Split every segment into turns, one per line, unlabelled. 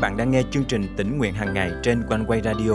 bạn đang nghe chương trình tỉnh nguyện hàng ngày trên quanh quay radio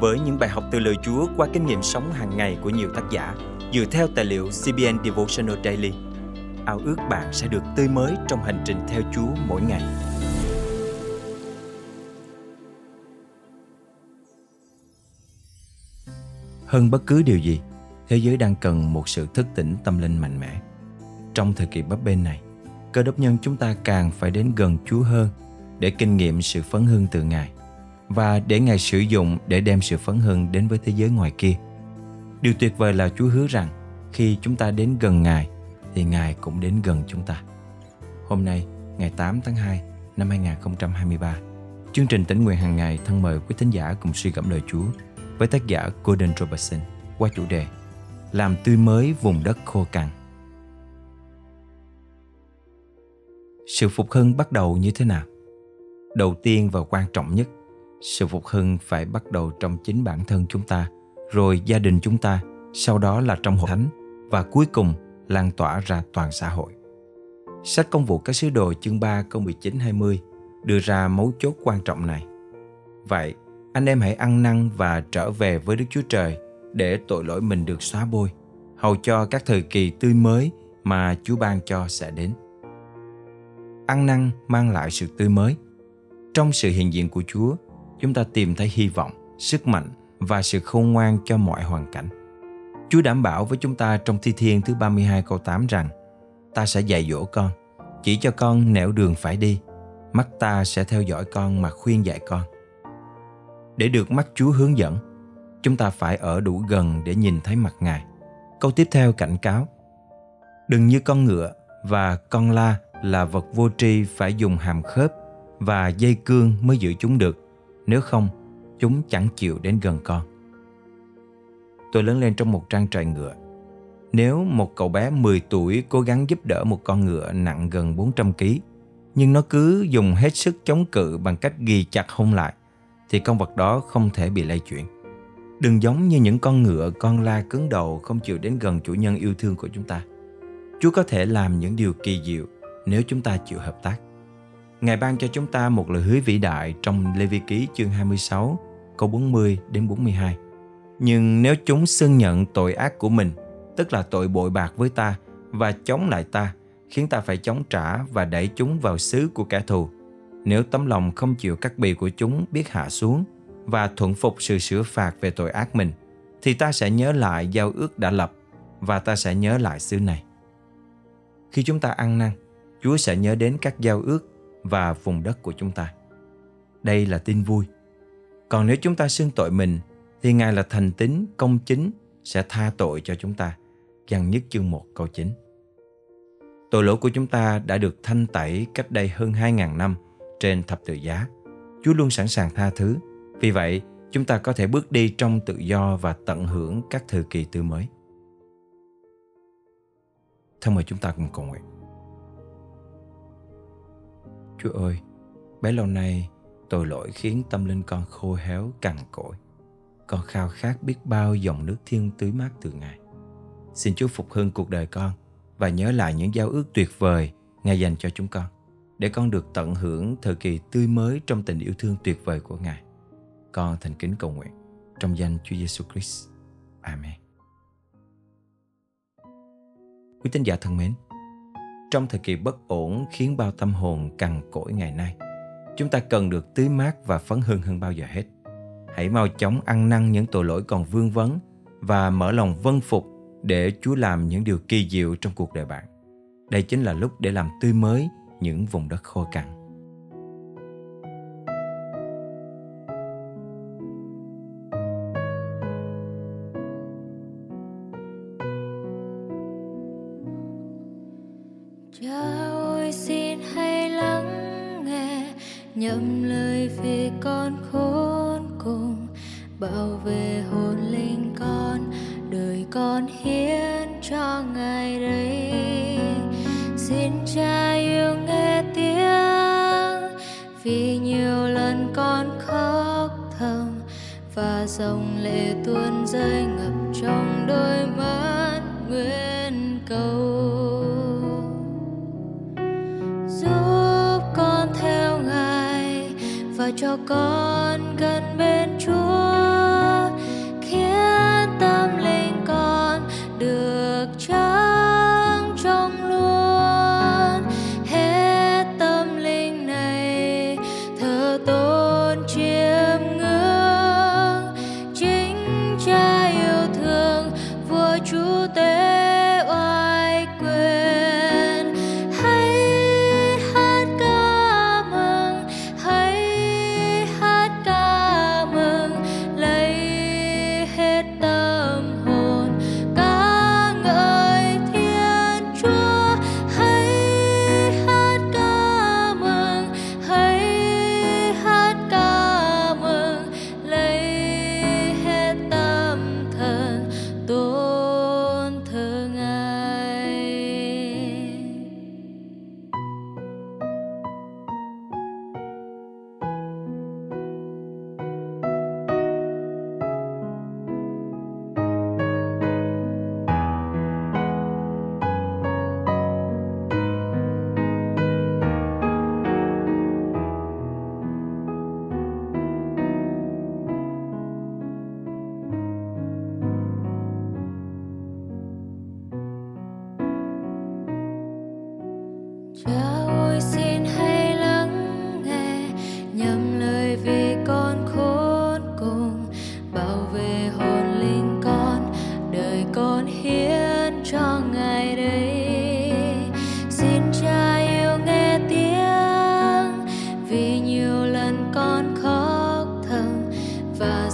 với những bài học từ lời Chúa qua kinh nghiệm sống hàng ngày của nhiều tác giả dựa theo tài liệu CBN Devotional Daily. Ao ước bạn sẽ được tươi mới trong hành trình theo Chúa mỗi ngày. Hơn bất cứ điều gì, thế giới đang cần một sự thức tỉnh tâm linh mạnh mẽ. Trong thời kỳ bấp bênh này, cơ đốc nhân chúng ta càng phải đến gần Chúa hơn để kinh nghiệm sự phấn hưng từ Ngài và để Ngài sử dụng để đem sự phấn hưng đến với thế giới ngoài kia. Điều tuyệt vời là Chúa hứa rằng khi chúng ta đến gần Ngài thì Ngài cũng đến gần chúng ta. Hôm nay, ngày 8 tháng 2 năm 2023, chương trình tỉnh nguyện hàng ngày thân mời quý thính giả cùng suy gẫm lời Chúa với tác giả Gordon Robertson qua chủ đề Làm tươi mới vùng đất khô cằn. Sự phục hưng bắt đầu như thế nào? Đầu tiên và quan trọng nhất, sự phục hưng phải bắt đầu trong chính bản thân chúng ta, rồi gia đình chúng ta, sau đó là trong hội thánh và cuối cùng lan tỏa ra toàn xã hội. Sách công vụ các sứ đồ chương 3 câu 19-20 đưa ra mấu chốt quan trọng này. Vậy, anh em hãy ăn năn và trở về với Đức Chúa Trời để tội lỗi mình được xóa bôi, hầu cho các thời kỳ tươi mới mà Chúa ban cho sẽ đến. Ăn năn mang lại sự tươi mới. Trong sự hiện diện của Chúa, chúng ta tìm thấy hy vọng, sức mạnh và sự khôn ngoan cho mọi hoàn cảnh. Chúa đảm bảo với chúng ta trong Thi Thiên thứ 32 câu 8 rằng Ta sẽ dạy dỗ con, chỉ cho con nẻo đường phải đi, mắt ta sẽ theo dõi con mà khuyên dạy con. Để được mắt Chúa hướng dẫn, chúng ta phải ở đủ gần để nhìn thấy mặt Ngài. Câu tiếp theo cảnh cáo Đừng như con ngựa và con la là vật vô tri phải dùng hàm khớp và dây cương mới giữ chúng được. Nếu không, chúng chẳng chịu đến gần con. Tôi lớn lên trong một trang trại ngựa. Nếu một cậu bé 10 tuổi cố gắng giúp đỡ một con ngựa nặng gần 400 kg, nhưng nó cứ dùng hết sức chống cự bằng cách ghi chặt hông lại, thì con vật đó không thể bị lay chuyển. Đừng giống như những con ngựa, con la cứng đầu không chịu đến gần chủ nhân yêu thương của chúng ta. Chúa có thể làm những điều kỳ diệu nếu chúng ta chịu hợp tác. Ngài ban cho chúng ta một lời hứa vĩ đại trong Lê Vi Ký chương 26, câu 40 đến 42. Nhưng nếu chúng xưng nhận tội ác của mình, tức là tội bội bạc với ta và chống lại ta, khiến ta phải chống trả và đẩy chúng vào xứ của kẻ thù. Nếu tấm lòng không chịu cắt bì của chúng biết hạ xuống và thuận phục sự sửa phạt về tội ác mình, thì ta sẽ nhớ lại giao ước đã lập và ta sẽ nhớ lại xứ này. Khi chúng ta ăn năn, Chúa sẽ nhớ đến các giao ước và vùng đất của chúng ta. Đây là tin vui. Còn nếu chúng ta xưng tội mình, thì Ngài là thành tín, công chính, sẽ tha tội cho chúng ta. Giăng nhất chương 1 câu 9. Tội lỗi của chúng ta đã được thanh tẩy cách đây hơn 2.000 năm trên thập tự giá. Chúa luôn sẵn sàng tha thứ. Vì vậy, chúng ta có thể bước đi trong tự do và tận hưởng các thời kỳ tươi mới. Thân mời chúng ta cùng cầu nguyện. Chúa ơi, bấy lâu nay tội lỗi khiến tâm linh con khô héo cằn cỗi. Con khao khát biết bao dòng nước thiên tưới mát từ Ngài. Xin Chúa phục hưng cuộc đời con và nhớ lại những giao ước tuyệt vời Ngài dành cho chúng con để con được tận hưởng thời kỳ tươi mới trong tình yêu thương tuyệt vời của Ngài. Con thành kính cầu nguyện trong danh Chúa Giêsu Christ. Amen. Quý tín giả thân mến, trong thời kỳ bất ổn khiến bao tâm hồn cằn cỗi ngày nay. Chúng ta cần được tưới mát và phấn hưng hơn bao giờ hết. Hãy mau chóng ăn năn những tội lỗi còn vương vấn và mở lòng vân phục để Chúa làm những điều kỳ diệu trong cuộc đời bạn. Đây chính là lúc để làm tươi mới những vùng đất khô cằn.
Nhậm lời vì con khốn cùng, bảo vệ hồn linh con, đời con hiến cho ngài đây xin cha yêu nghe tiếng, vì nhiều lần con khóc thầm, và dòng lệ tuôn rơi ngập trong đôi mắt nguyện cầu. Cho con gần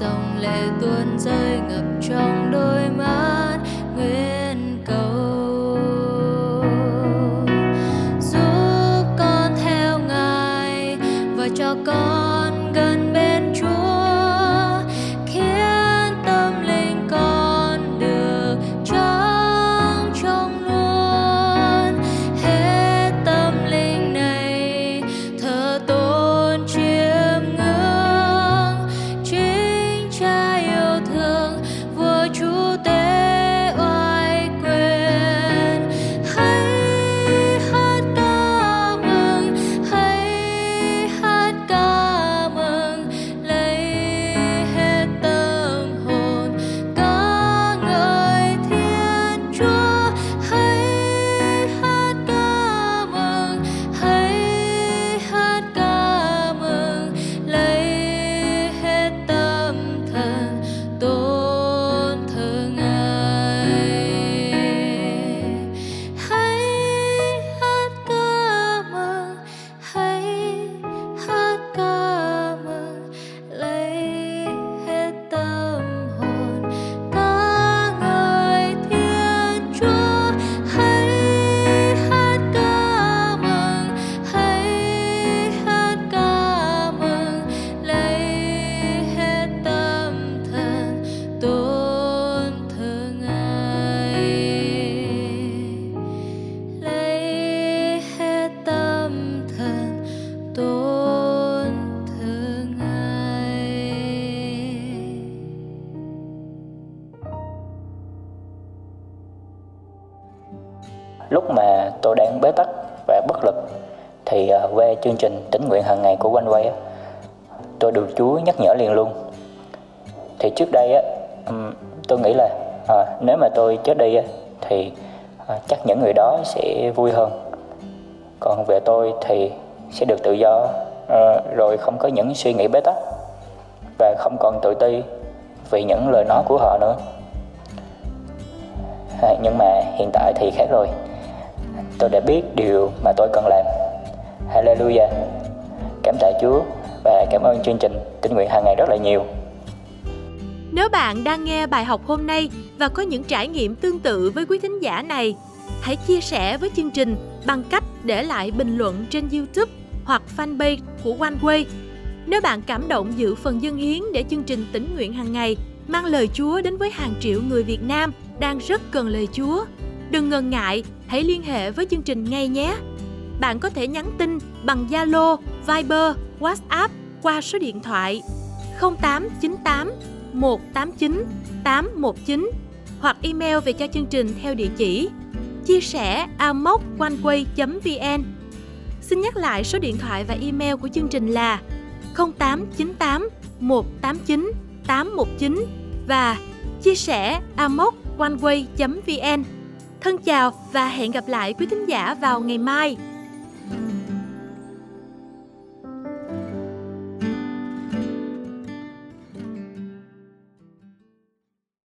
dòng lệ tuôn rơi ngập trong
chương trình tính nguyện hàng ngày của quanh quay tôi được Chúa nhắc nhở liền luôn. Thì trước đây á tôi nghĩ là à, nếu mà tôi chết đi á thì à, chắc những người đó sẽ vui hơn. Còn về tôi thì sẽ được tự do à, rồi không có những suy nghĩ bế tắc và không còn tự ti vì những lời nói của họ nữa. À, nhưng mà hiện tại thì khác rồi. Tôi đã biết điều mà tôi cần làm. Hallelujah cảm tạ Chúa và cảm ơn chương trình tình nguyện hàng ngày rất là nhiều
Nếu bạn đang nghe bài học hôm nay và có những trải nghiệm tương tự với quý thính giả này, hãy chia sẻ với chương trình bằng cách để lại bình luận trên YouTube hoặc fanpage của OneWay. Nếu bạn cảm động dự phần dân hiến để chương trình tỉnh nguyện hàng ngày mang lời Chúa đến với hàng triệu người Việt Nam đang rất cần lời Chúa, đừng ngần ngại, hãy liên hệ với chương trình ngay nhé. Bạn có thể nhắn tin bằng Zalo, Viber, WhatsApp qua số điện thoại 0898 189 819 hoặc email về cho chương trình theo địa chỉ chia sẻ amoconeway.vn Xin nhắc lại số điện thoại và email của chương trình là 0898 189 819 và chia sẻ amoconeway.vn. Thân chào và hẹn gặp lại quý thính giả vào ngày mai.